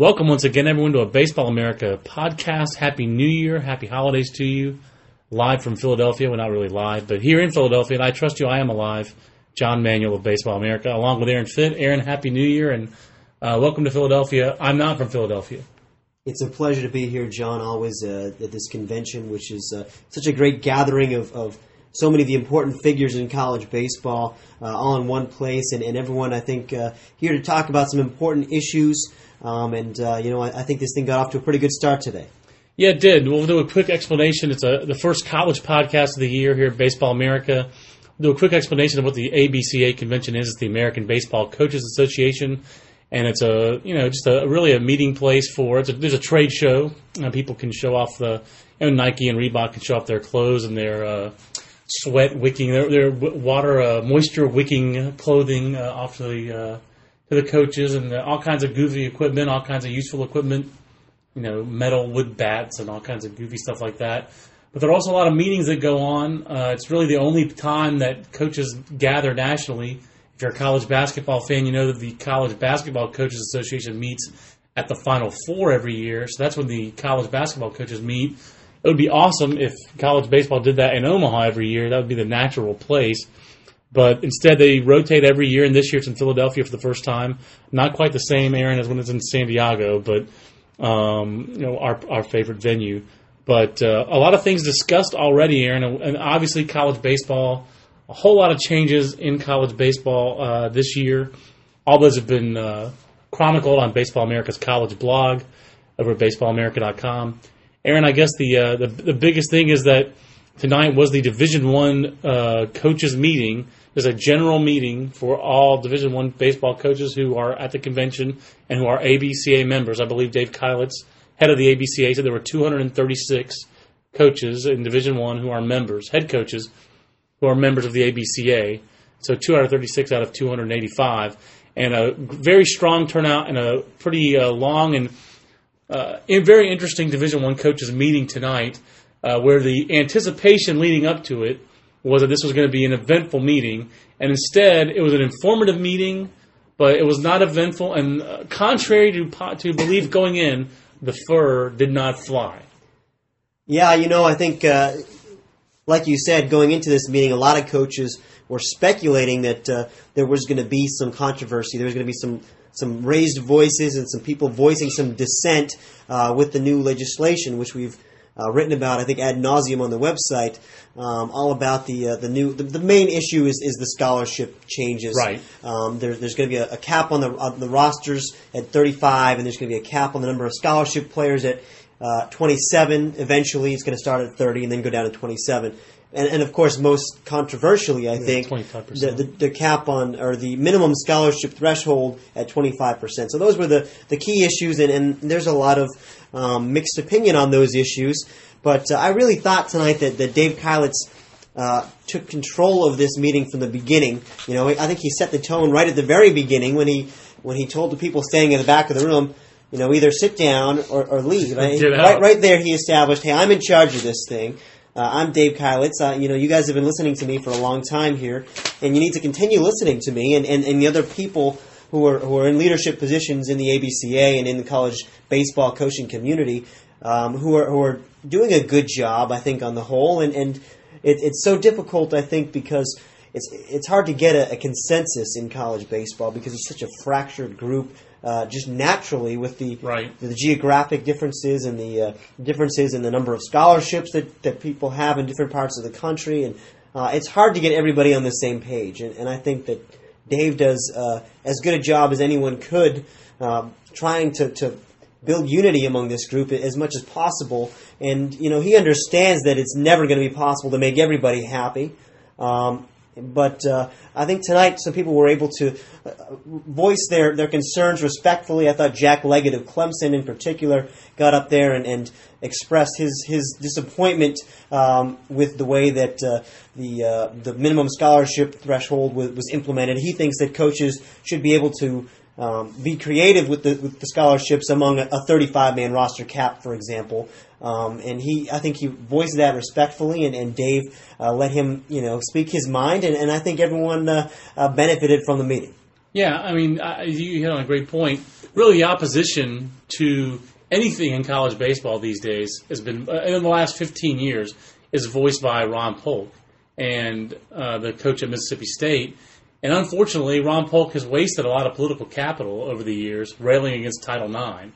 Welcome once again, everyone, to a Baseball America podcast. Happy New Year. Happy holidays to you. Live from Philadelphia. We're not really live, but here in Philadelphia, and I trust you, I am alive. John Manuel of Baseball America, along with Aaron Fitt. Aaron, Happy New Year, and uh, welcome to Philadelphia. I'm not from Philadelphia. It's a pleasure to be here, John, always uh, at this convention, which is uh, such a great gathering of, of so many of the important figures in college baseball uh, all in one place, and, and everyone, I think, uh, here to talk about some important issues. Um, and, uh, you know, I, I think this thing got off to a pretty good start today. Yeah, it did. We'll do a quick explanation. It's a, the first college podcast of the year here at Baseball America. Do a quick explanation of what the ABCA convention is. It's the American Baseball Coaches Association, and it's a you know just a really a meeting place for. It's a, there's a trade show. Uh, people can show off the you know, Nike and Reebok can show off their clothes and their uh, sweat wicking, their, their water uh, moisture wicking clothing uh, off to the uh, to the coaches and the, all kinds of goofy equipment, all kinds of useful equipment you know, metal wood bats and all kinds of goofy stuff like that. But there are also a lot of meetings that go on. Uh, it's really the only time that coaches gather nationally. If you're a college basketball fan, you know that the College Basketball Coaches Association meets at the Final Four every year. So that's when the college basketball coaches meet. It would be awesome if college baseball did that in Omaha every year. That would be the natural place. But instead, they rotate every year, and this year it's in Philadelphia for the first time. Not quite the same, Aaron, as when it's in San Diego, but um, you know, our, our favorite venue. But uh, a lot of things discussed already, Aaron, and obviously college baseball. A whole lot of changes in college baseball uh, this year. All those have been uh, chronicled on Baseball America's college blog over at baseballamerica.com. Aaron, I guess the, uh, the the biggest thing is that tonight was the Division One uh, coaches meeting there's a general meeting for all Division One baseball coaches who are at the convention and who are ABCA members. I believe Dave Keilitz, head of the ABCA, said there were 236 coaches in Division One who are members, head coaches who are members of the ABCA. So 236 out of 285, and a very strong turnout and a pretty uh, long and uh, very interesting Division One coaches meeting tonight, uh, where the anticipation leading up to it was that this was going to be an eventful meeting, and instead it was an informative meeting, but it was not eventful. And uh, contrary to to belief going in, the fur did not fly. Yeah, you know, I think, uh, like you said, going into this meeting, a lot of coaches were speculating that uh, there was going to be some controversy. There was going to be some some raised voices and some people voicing some dissent uh, with the new legislation, which we've uh, written about, I think, ad nauseum on the website, um, all about the uh, the new. The, the, main issue is, is the scholarship changes. Right. Um, there, there's going to be a, a, cap on the on the rosters at 35, and there's going to be a cap on the number of scholarship players at uh, 27. Eventually, it's going to start at 30 and then go down to 27. And, and of course, most controversially, I yeah, think the, the, the, cap on or the minimum scholarship threshold at 25%. So those were the, the key issues, and, and there's a lot of um, mixed opinion on those issues. But uh, I really thought tonight that, that Dave Keilitz uh, took control of this meeting from the beginning. You know, I think he set the tone right at the very beginning when he when he told the people standing in the back of the room, you know, either sit down or, or leave. I- Get out. right, right there, he established, hey, I'm in charge of this thing. Uh, I'm Dave Keilitz. Uh, you know, you guys have been listening to me for a long time here, and you need to continue listening to me and, and, and the other people who are who are in leadership positions in the ABCA and in the college baseball coaching community, um, who are who are doing a good job, I think, on the whole. And and it, it's so difficult, I think, because it's it's hard to get a, a consensus in college baseball because it's such a fractured group. Uh, just naturally, with the Right. the geographic differences and the uh, differences in the number of scholarships that, that people have in different parts of the country, and uh, it's hard to get everybody on the same page. And, and I think that Dave does uh, as good a job as anyone could, um, trying to, to build unity among this group as much as possible. And you know, he understands that it's never going to be possible to make everybody happy. Um, but uh, I think tonight some people were able to uh, voice their, their concerns respectfully. I thought Jack Leggett of Clemson, in particular, got up there and, and expressed his his disappointment um, with the way that uh, the uh, the minimum scholarship threshold was, was implemented. He thinks that coaches should be able to um, be creative with the with the scholarships among a, a 35 man roster cap, for example. Um, and he, I think he voiced that respectfully, and, and Dave uh, let him, you know, speak his mind, and, and I think everyone uh, uh, benefited from the meeting. Yeah, I mean, you hit on a great point. Really, the opposition to anything in college baseball these days has been, uh, in the last 15 years, is voiced by Ron Polk and uh, the coach at Mississippi State. And unfortunately, Ron Polk has wasted a lot of political capital over the years railing against Title IX.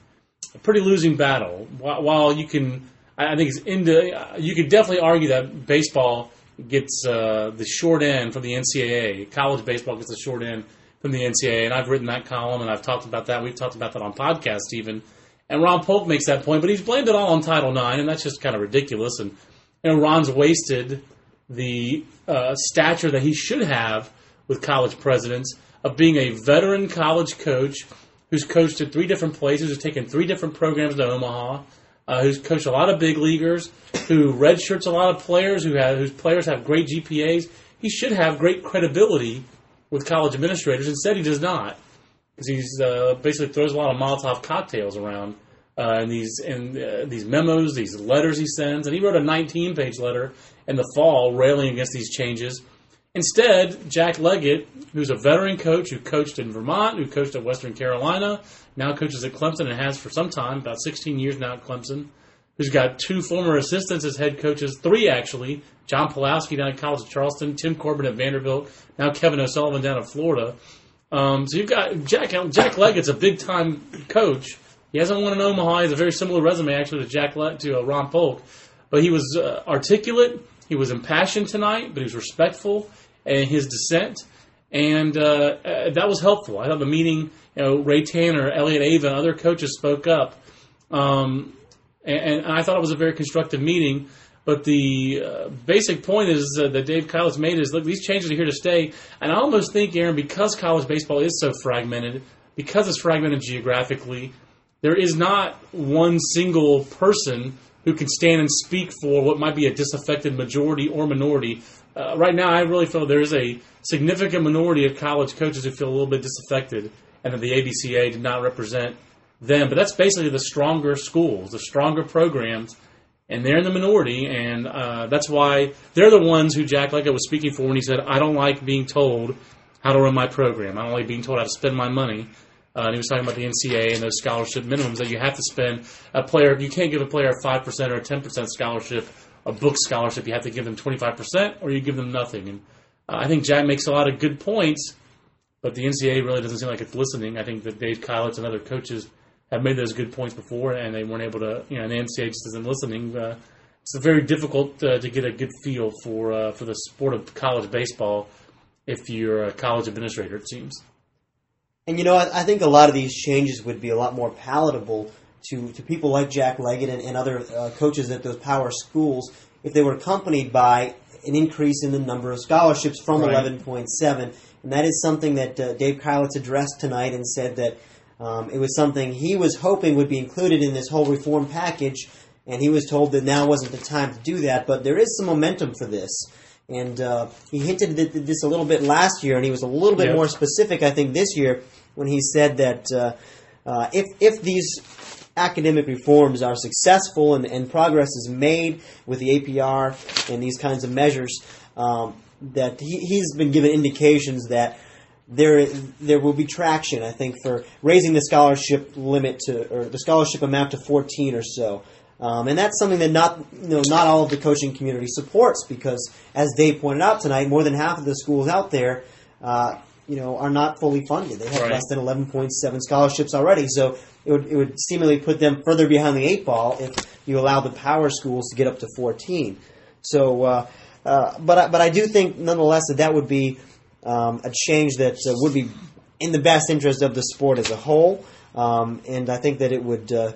A pretty losing battle. While, you can, I think it's into, you could definitely argue that baseball gets uh, the short end from the NCAA. College baseball gets the short end from the NCAA, and I've written that column and I've talked about that. We've talked about that on podcasts even. And Ron Polk makes that point, but he's blamed it all on Title IX, and that's just kind of ridiculous. And you know, Ron's wasted the uh, stature that he should have with college presidents of being a veteran college coach who's coached at three different places, who's taken three different programs to Omaha, uh, who's coached a lot of big leaguers, who redshirts a lot of players, who have, whose players have great GPAs. He should have great credibility with college administrators. Instead, he does not because he's uh, basically throws a lot of Molotov cocktails around uh, in these in uh, these memos, these letters he sends, and he wrote a 19-page letter in the fall railing against these changes. Instead, Jack Leggett, who's a veteran coach who coached in Vermont, who coached at Western Carolina, now coaches at Clemson and has for some time, about 16 years now at Clemson, who's got two former assistants as head coaches, three actually, John Pawlowski down at College of Charleston, Tim Corbin at Vanderbilt, now Kevin O'Sullivan down at Florida. Um, so you've got Jack Jack Leggett's a big time coach. He hasn't won in Omaha. He has a very similar resume actually to Jack Le- to uh, Ron Polk, but he was uh, articulate. He was impassioned tonight, but he was respectful in his dissent, and uh, uh, that was helpful. I thought the meeting, you know, Ray Tanner, Elliott Avent, and other coaches spoke up, um, and, and I thought it was a very constructive meeting. But the uh, basic point is uh, that Dave Keilitz made is look, these changes are here to stay. And I almost think, Aaron, because college baseball is so fragmented, because it's fragmented geographically, there is not one single person who can stand and speak for what might be a disaffected majority or minority. Uh, right now, I really feel there is a significant minority of college coaches who feel a little bit disaffected, and that the ABCA did not represent them. But that's basically the stronger schools, the stronger programs and they're in the minority, and uh, that's why they're the ones who Jack Leggett was speaking for when he said, "I don't like being told how to run my program. I don't like being told how to spend my money." Uh, and he was talking about the NCAA and those scholarship minimums that you have to spend. A player, you can't give a player a five percent or a ten percent scholarship, a book scholarship. You have to give them twenty five percent, or you give them nothing. And uh, I think Jack makes a lot of good points, but the NCAA really doesn't seem like it's listening. I think that Dave Keilitz and other coaches have made those good points before, and they weren't able to. You know, and the NCAA just isn't listening. Uh, it's very difficult uh, to get a good feel for uh, for the sport of college baseball if you're a college administrator. It seems. And you know, I, I think a lot of these changes would be a lot more palatable to, to people like Jack Leggett and, and other uh, coaches at those power schools if they were accompanied by an increase in the number of scholarships from Right. 11.7. And that is something that uh, Dave Keilitz addressed tonight and said that um, it was something he was hoping would be included in this whole reform package. And he was told that now wasn't the time to do that. But there is some momentum for this. And uh, he hinted at this a little bit last year, and he was a little bit Yep. more specific, I think, this year when he said that uh, uh, if if these academic reforms are successful and, and progress is made with the APR and these kinds of measures, um, that he, he's been given indications that there there will be traction. I think for raising the scholarship limit to or the scholarship amount to 14 or so. Um, and that's something that not you know not all of the coaching community supports because, as Dave pointed out tonight, more than half of the schools out there, uh, you know, are not fully funded. They have Right. less than 11.7 scholarships already. So it would it would seemingly put them further behind the eight ball if you allow the power schools to get up to 14. So, uh, uh, but I, but I do think nonetheless that that would be um, a change that uh, would be in the best interest of the sport as a whole, um, and I think that it would. Uh,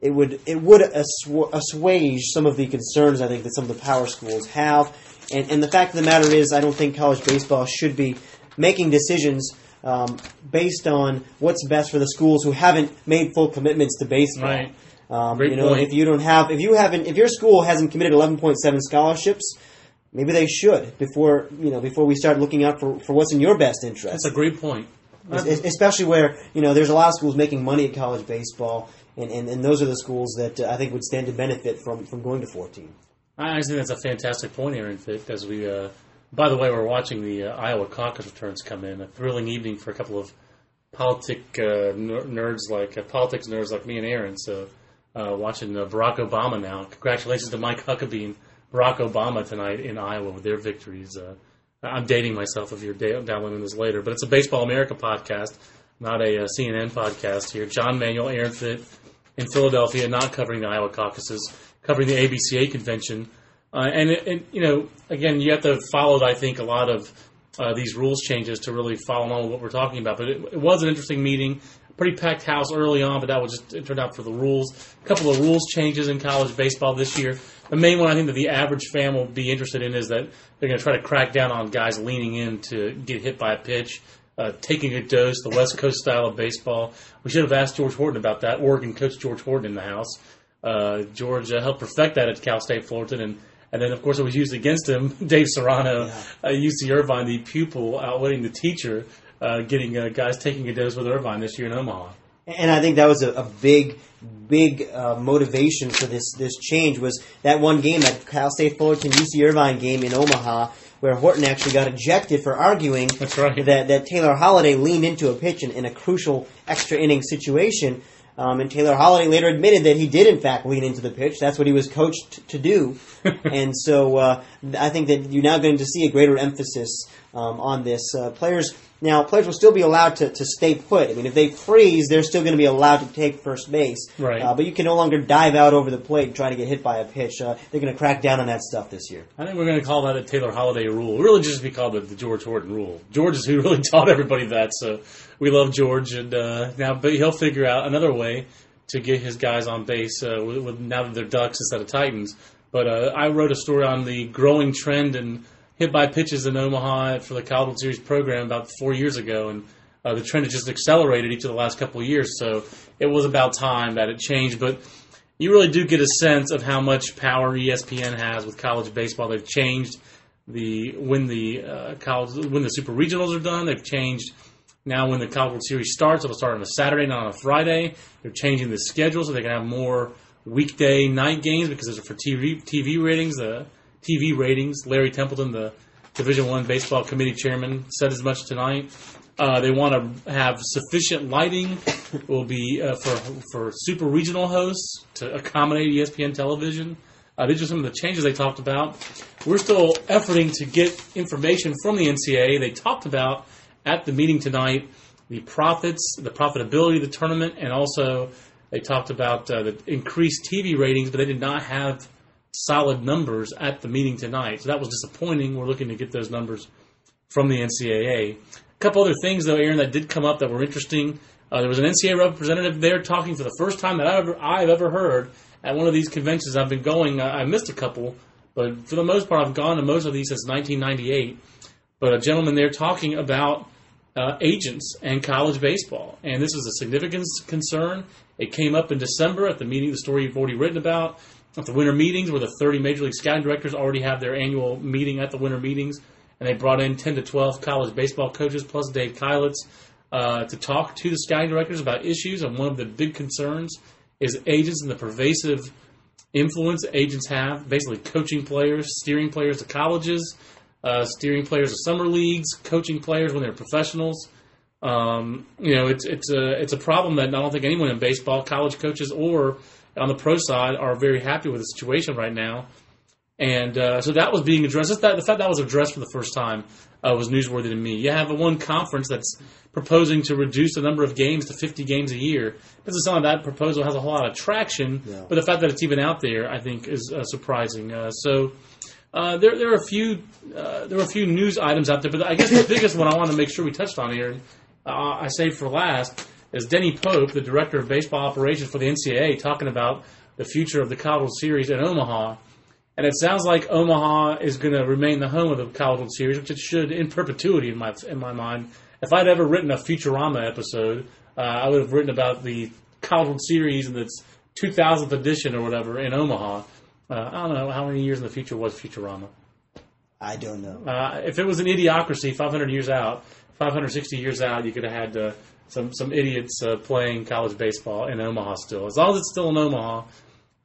it would it would assu- assuage some of the concerns I think that some of the power schools have, and and the fact of the matter is I don't think college baseball should be making decisions um, based on what's best for the schools who haven't made full commitments to baseball. Right. Um, you know, point. if you don't have, if you haven't, if your school hasn't committed 11.7 scholarships, maybe they should before you know before we start looking out for, for what's in your best interest. That's a great point. Es- es- especially where you know there's a lot of schools making money at college baseball, and, and, and those are the schools that uh, I think would stand to benefit from, from going to 14. I think that's a fantastic point, Aaron. As we, uh, by the way, we're watching the uh, Iowa caucus returns come in. A thrilling evening for a couple of politic uh, ner- nerds like uh, politics nerds like me and Aaron. So, uh, watching uh, Barack Obama now. Congratulations to Mike Huckabee and Barack Obama tonight in Iowa with their victories. Uh, I'm dating myself if you're da- downloading this later, but it's a Baseball America podcast, not a CNN podcast here. John Manuel, Aaron Fitt in Philadelphia, not covering the Iowa caucuses, covering the ABCA convention. Uh, and, and, you know, again, you have to follow, I think, a lot of uh, these rules changes to really follow along with what we're talking about. But it, it was an interesting meeting. Pretty packed house early on, but that was just, it turned out for the rules. A couple of rules changes in college baseball this year. The main one I think that the average fan will be interested in is that they're going to try to crack down on guys leaning in to get hit by a pitch, uh, taking a dose, the West Coast style of baseball. We should have asked George Horton about that. Oregon coach George Horton in the house. Uh, George uh, helped perfect that at Cal State Fullerton, and and then of course it was used against him. Dave Serrano, uh, UC Irvine, the pupil outwitting the teacher, uh, getting uh, guys taking a dose with Irvine this year in Omaha. And I think that was a, a big, big uh, motivation for this this change was that one game, that Cal State Fullerton UC Irvine game in Omaha, where Horton actually got ejected for arguing That's right. that, that Taylor Holiday leaned into a pitch in, in a crucial extra inning situation. Um, and Taylor Holiday later admitted that he did, in fact, lean into the pitch. That's what he was coached to do. and so uh, I think that you're now going to see a greater emphasis um, on this. Uh, players now, players will still be allowed to, to stay put. I mean, if they freeze, they're still going to be allowed to take first base. Right. Uh, but you can no longer dive out over the plate and try to get hit by a pitch. Uh, they're going to crack down on that stuff this year. I think we're going to call that a Taylor Holiday rule. Really, just be called it the George Horton rule. George is who really taught everybody that, so we love George, and uh, now, but he'll figure out another way to get his guys on base uh, with, with now that they're Ducks instead of Titans. But uh, I wrote a story on the growing trend in hit by pitches in Omaha for the College Series program about four years ago, and uh, the trend has just accelerated each of the last couple of years. So it was about time that it changed, but you really do get a sense of how much power ESPN has with college baseball. They've changed the when the uh, college when the super regionals are done. They've changed now when the World Series starts. It'll start on a Saturday, not on a Friday. They're changing the schedule so they can have more weekday night games because those are for TV TV ratings. The TV ratings. Larry Templeton, the Division One baseball committee chairman, said as much tonight. Uh, they want to have sufficient lighting. It Will be uh, for for super regional hosts to accommodate ESPN television. Uh, these are some of the changes they talked about. We're still efforting to get information from the NCAA. They talked about at the meeting tonight the profits, the profitability of the tournament, and also they talked about uh, the increased TV ratings, but they did not have solid numbers at the meeting tonight. So that was disappointing. We're looking to get those numbers from the NCAA. A couple other things, though, Aaron, that did come up that were interesting. Uh, there was an NCAA representative there talking for the first time that I've ever, I've ever heard at one of these conventions. I've been going, I, I missed a couple, but for the most part, I've gone to most of these since 1998. But a gentleman there talking about uh, agents and college baseball. And this is a significant concern. It came up in December at the meeting, the story you've already written about, at the winter meetings where the 30 Major League Scouting directors already have their annual meeting at the winter meetings. And they brought in 10 to 12 college baseball coaches plus Dave Keilitz. uh, to talk to the scouting directors about issues, and one of the big concerns is agents and the pervasive influence agents have, basically coaching players, steering players to colleges, uh, steering players of summer leagues, coaching players when they're professionals. Um, you know, it's it's a it's a problem that I don't think anyone in baseball, college coaches, or on the pro side are very happy with the situation right now. And uh, so that was being addressed. Just that, the fact that was addressed for the first time uh, was newsworthy to me. You have a one conference that's proposing to reduce the number of games to 50 games a year. This is something that proposal has a whole lot of traction, Yeah. but the fact that it's even out there, I think, is uh, surprising. Uh, so uh, there, there are a few, uh, there were a few news items out there, but I guess the biggest one I want to make sure we touched on here, uh, I saved for last, is Denny Pope, the director of baseball operations for the NCAA, talking about the future of the College Series in Omaha. And it sounds like Omaha is going to remain the home of the College Series, which it should in perpetuity in my in my mind. If I'd ever written a Futurama episode, uh, I would have written about the College Series and its 2000th edition or whatever in Omaha. Uh, I don't know how many years in the future was Futurama. I don't know. Uh, if it was an idiocracy, 500 years out, 560 years out, you could have had uh, some some idiots uh, playing college baseball in Omaha still. As long as it's still in Omaha,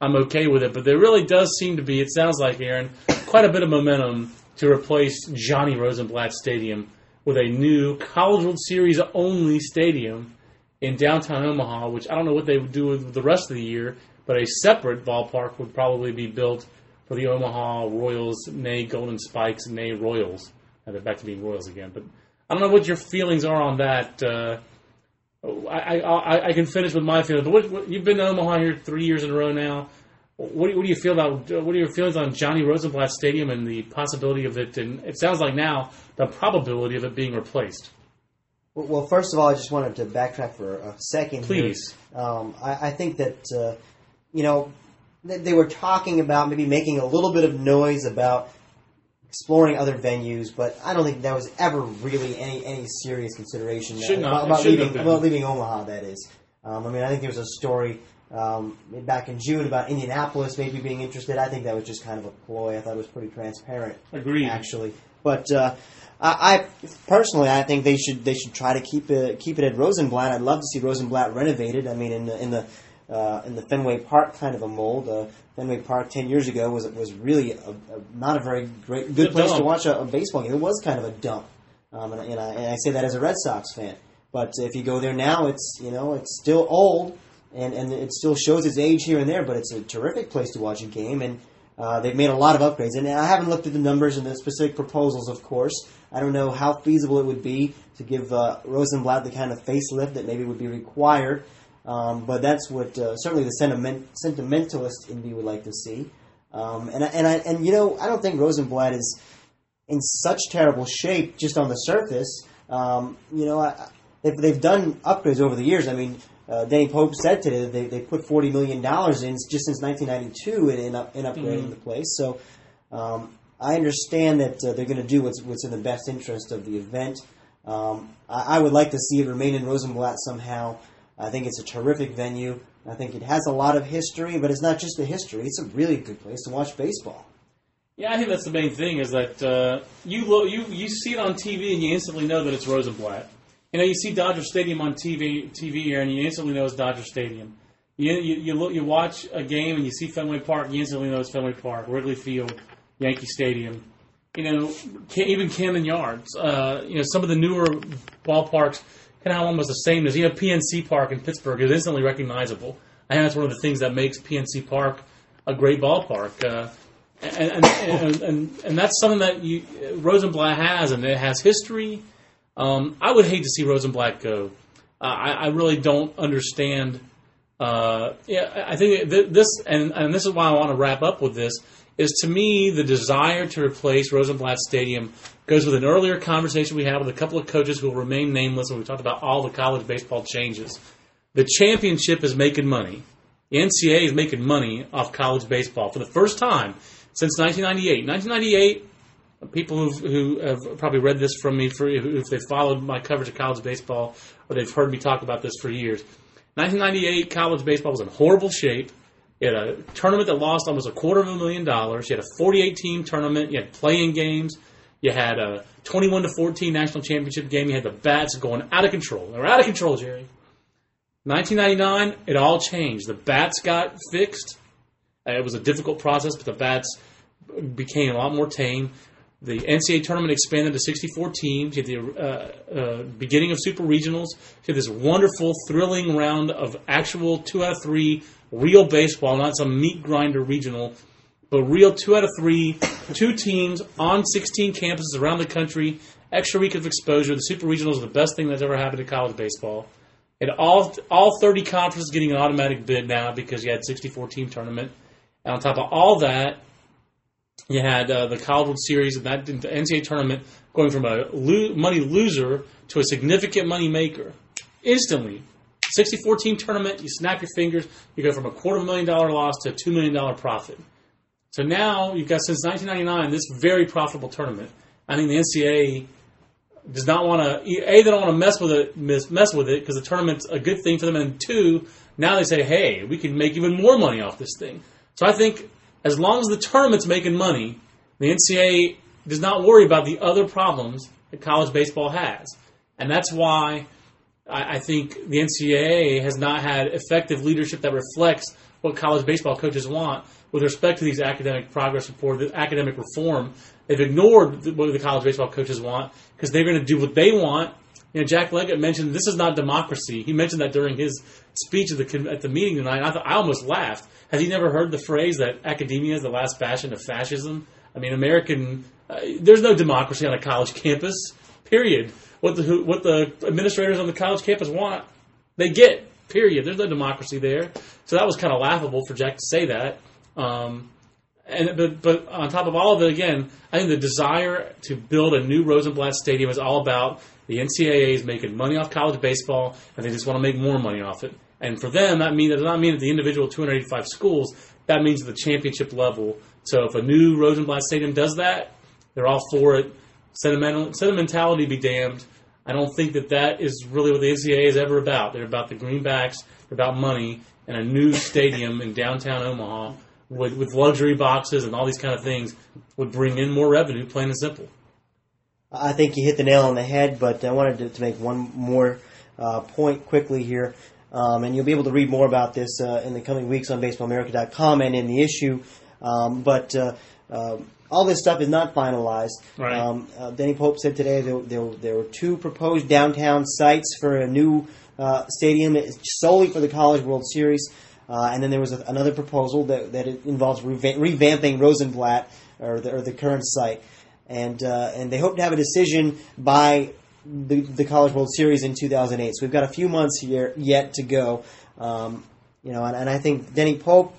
I'm okay with it. But there really does seem to be, it sounds like, Aaron, quite a bit of momentum to replace Johnny Rosenblatt Stadium with a new College World Series only stadium in downtown Omaha, which I don't know what they would do with the rest of the year, but a separate ballpark would probably be built for the Omaha Royals, nay Golden Spikes, nay Royals. Now they're back to being Royals again. But I don't know what your feelings are on that. Uh, I, I, I, can finish with my feelings. But what, what, you've been to Omaha here three years in a row now. What do, what do you feel about? What are your feelings on Johnny Rosenblatt Stadium and the possibility of it? And it sounds like now the probability of it being replaced. Well, first of all, I just wanted to backtrack for a second. here. Please. Um, I, I think that uh, you know they, were talking about maybe making a little bit of noise about exploring other venues, but I don't think that was ever really any any serious consideration Should not. about, about leaving about leaving Omaha. That is. Um, I mean, I think there was a story um, back in June about Indianapolis maybe being interested. I think that was just kind of a ploy. I thought it was pretty transparent Agreed. actually. But uh, I, I personally, I think they should they should try to keep it keep it at Rosenblatt. I'd love to see Rosenblatt renovated. I mean, in the in the uh, in the Fenway Park kind of a mold. Uh, Fenway Park ten years ago was was really a, a, not a very great good place to watch a, a baseball game. It was kind of a dump, um, and, and, I, and I say that as a Red Sox fan. But if you go there now, it's you know it's still old, and, and it still shows its age here and there. But it's a terrific place to watch a game, and uh, they've made a lot of upgrades. And I haven't looked at the numbers and the specific proposals, of course. I don't know how feasible it would be to give uh, Rosenblatt the kind of facelift that maybe would be required. Um, but that's what uh, certainly the sentiment, sentimentalist in me would like to see. Um, and I, and I, and you know I don't think Rosenblatt is in such terrible shape just on the surface. Um, you know, I, they've, they've done upgrades over the years. I mean, uh, Danny Pope said today that they, they put $40 million in just since 1992 in, in, up, in upgrading the place. So um, I understand that uh, they're going to do what's, what's in the best interest of the event. Um, I, I would like to see it remain in Rosenblatt somehow. I think it's a terrific venue. I think it has a lot of history, but it's not just the history. It's a really good place to watch baseball. Yeah, I think that's the main thing is that uh, you lo- you you see it on TV and you instantly know that it's Rosenblatt. You know, you see Dodger Stadium on TV TV here and you instantly know it's Dodger Stadium. You you you, look, you watch a game and you see Fenway Park, you instantly know it's Fenway Park, Wrigley Field, Yankee Stadium. You know, even Camden Yards. Uh, you know, some of the newer ballparks kind of almost the same as you know PNC Park in Pittsburgh is instantly recognizable. I think that's one of the things that makes PNC Park a great ballpark. Uh, and, and, and, and, and that's something that you, Rosenblatt has, and it has history. Um, I would hate to see Rosenblatt go. Uh, I, I really don't understand. Uh, yeah, I think th- this, and, and this is why I want to wrap up with this, is to me the desire to replace Rosenblatt Stadium goes with an earlier conversation we had with a couple of coaches who will remain nameless when we talked about all the college baseball changes. The championship is making money. The NCAA is making money off college baseball for the first time since 1998. 1998, people who have probably read this from me, for if they've followed my coverage of college baseball, or they've heard me talk about this for years. 1998, college baseball was in horrible shape. You had a tournament that lost almost a quarter of a million dollars. You had a 48 team tournament. You had playing games. You had a 21 to 14 national championship game. You had the bats going out of control. They were out of control, Jerry. 1999, it all changed. The bats got fixed. Uh, It was a difficult process, but the bats became a lot more tame. The NCAA tournament expanded to 64 teams. You had the uh, uh, beginning of super regionals. You had this wonderful, thrilling round of actual two out of three real baseball, not some meat grinder regional, but real two out of three, two teams on 16 campuses around the country. Extra week of exposure. The super regionals are the best thing that's ever happened to college baseball. And all all 30 conferences getting an automatic bid now because you had 64 team tournament. And on top of all that, you had uh, the College World Series and that the NCAA tournament going from a lo- money loser to a significant money maker instantly. 64 team tournament, you snap your fingers, you go from a quarter million dollar loss to a $2 million profit. So now you've got since 1999 this very profitable tournament. I think the NCAA does not want to a they don't want to mess with it mess, mess with it because the tournament's a good thing for them, and two now they say hey we can make even more money off this thing. So I think as long as the tournament's making money, the NCAA does not worry about the other problems that college baseball has, and that's why I, I think the NCAA has not had effective leadership that reflects what college baseball coaches want with respect to these academic progress report, the academic reform. They've ignored what the college baseball coaches want because they're going to do what they want. You know, Jack Leggett mentioned this is not democracy. He mentioned that during his speech at the at the meeting tonight. I thought I almost laughed. Has he never heard the phrase that academia is the last bastion of fascism? I mean, American. Uh, there's no democracy on a college campus. Period. What the who, what the administrators on the college campus want, they get. Period. There's no democracy there. So that was kind of laughable for Jack to say that. Um, and but but on top of all of it, again, I think the desire to build a new Rosenblatt Stadium is all about the NCAA is making money off college baseball, and they just want to make more money off it. And for them, that mean that does not mean that the individual 285 schools. That means the championship level. So if a new Rosenblatt Stadium does that, they're all for it. Sentimental sentimentality be damned. I don't think that that is really what the NCAA is ever about. They're about the greenbacks. They're about money and a new stadium in downtown Omaha with, with luxury boxes and all these kind of things would bring in more revenue, plain and simple. I think you hit the nail on the head, but I wanted to, to make one more uh, point quickly here. Um, and you'll be able to read more about this uh, in the coming weeks on baseballamerica.com and in the issue. Um, but uh, um all this stuff is not finalized. Right. Um, uh, Denny Pope said today there, there, there were two proposed downtown sites for a new uh, stadium solely for the College World Series. Uh, and then there was a, another proposal that, that it involves reva- revamping Rosenblatt or the, or the current site. And, uh, and they hope to have a decision by the, the College World Series in 2008. So we've got a few months here yet to go. Um, you know, and, and I think Denny Pope,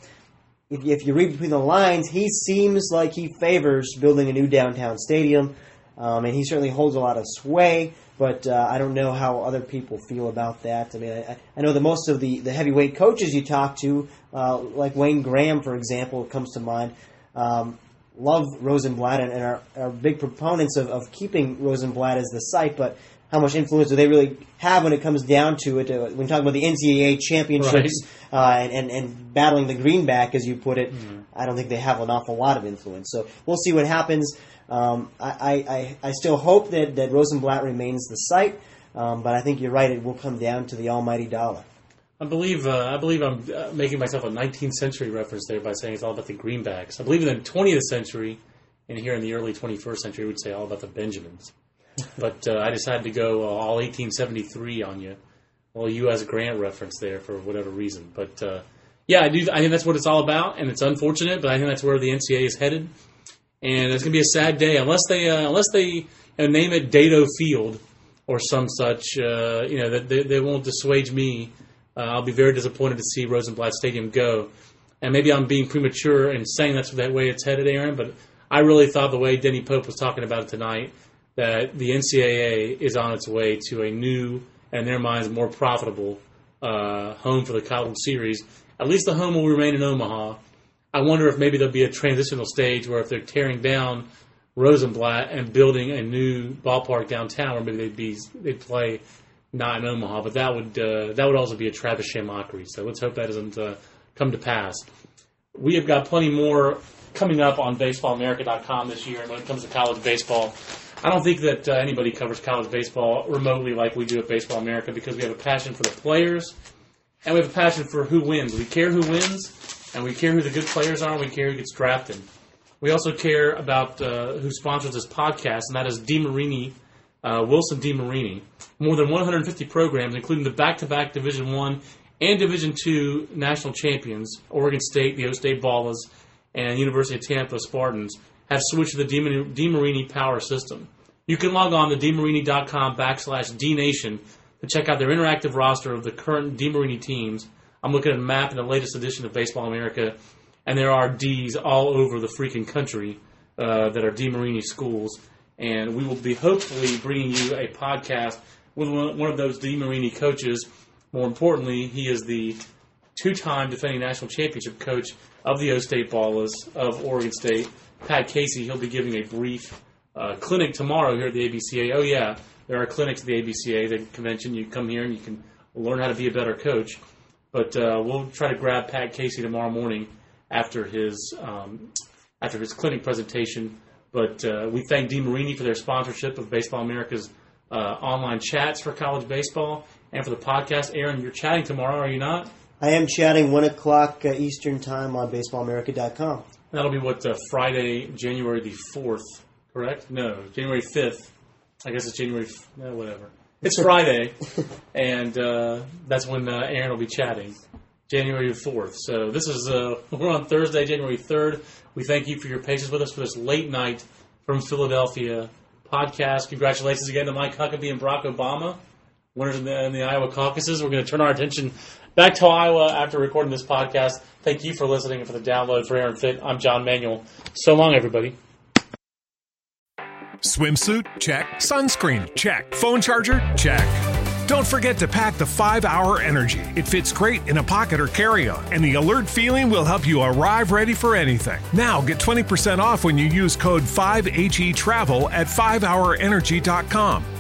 if if you read between the lines, he seems like he favors building a new downtown stadium, um, and he certainly holds a lot of sway. But uh, I don't know how other people feel about that. I mean, I, I know that most of the, the heavyweight coaches you talk to, uh, like Wayne Graham, for example, comes to mind, um, love Rosenblatt and, and are, are big proponents of, of keeping Rosenblatt as the site. But how much influence do they really have when it comes down to it? Uh, when talking about the NCAA championships uh, and, and, and battling the greenback, as you put it, I don't think they have an awful lot of influence. So we'll see what happens. Um, I, I, I, still hope that, that Rosenblatt remains the site, um, but I think you're right. It will come down to the almighty dollar. I believe uh, I believe I'm uh, making myself a 19th century reference there by saying it's all about the greenbacks. I believe in the 20th century, and here in the early 21st century, we'd say all about the Benjamins. But uh, I decided to go uh, all 1873 on you. Well, U.S. Grant reference there for whatever reason. But uh, yeah, I do. I think that's what it's all about, and it's unfortunate, but I think that's where the NCAA is headed. And it's going to be a sad day unless they uh, unless they you know, name it Dado Field or some such. Uh, you know that they, they won't dissuade me. Uh, I'll be very disappointed to see Rosenblatt Stadium go. And maybe I'm being premature in saying that's that way it's headed, Aaron. But I really thought the way Denny Pope was talking about it tonight that the NCAA is on its way to a new and in their minds more profitable uh, home for the College Series. At least the home will remain in Omaha. I wonder if maybe there'll be a transitional stage where if they're tearing down Rosenblatt and building a new ballpark downtown, where maybe they'd be they'd play not in Omaha, but that would uh, that would also be a Travis mockery. So let's hope that doesn't uh, come to pass. We have got plenty more coming up on BaseballAmerica.com this year. And when it comes to college baseball, I don't think that uh, anybody covers college baseball remotely like we do at Baseball America because we have a passion for the players and we have a passion for who wins. We care who wins, and we care who the good players are, and we care who gets drafted. We also care about uh, who sponsors this podcast, and that is DeMarini, uh, Wilson DeMarini. More than 150 programs, including the back-to-back Division One and Division Two national champions, Oregon State, the O State Ballas, and University of Tampa Spartans, have switched to the DeMarini Power System. You can log on to demarini.com backslash dnation to check out their interactive roster of the current DeMarini teams. I'm looking at a map in the latest edition of Baseball America, and there are D's all over the freaking country uh, that are DeMarini schools. And we will be hopefully bringing you a podcast with one of those DeMarini coaches. More importantly, he is the two-time defending national championship coach of the O State Ballers of Oregon State, Pat Casey. He'll be giving a brief uh, clinic tomorrow here at the ABCA. Oh yeah, there are clinics at the ABCA, the convention. You come here and you can learn how to be a better coach. But uh, we'll try to grab Pat Casey tomorrow morning after his um, after his clinic presentation. But uh, we thank DeMarini for their sponsorship of Baseball America's uh, online chats for college baseball and for the podcast. Aaron, you're chatting tomorrow, are you not? I am chatting 1 o'clock uh, Eastern Time on BaseballAmerica.com. That'll be what, uh, Friday, January the 4th, correct? No, January 5th. I guess it's January, eh, whatever. It's Friday, and uh, that's when uh, Aaron will be chatting. January 4th. So this is, uh, we're on Thursday, January 3rd. We thank you for your patience with us for this late night from Philadelphia podcast. Congratulations again to Mike Huckabee and Barack Obama, winners in the, in the Iowa caucuses. We're going to turn our attention back to Iowa after recording this podcast. Thank you for listening and for the download for Aaron Fitt. I'm John Manuel. So long, everybody. Swimsuit? Check. Sunscreen? Check. Phone charger? Check. Don't forget to pack the 5 Hour Energy. It fits great in a pocket or carry on, and the alert feeling will help you arrive ready for anything. Now get 20% off when you use code 5HE Travel at 5hourenergy.com.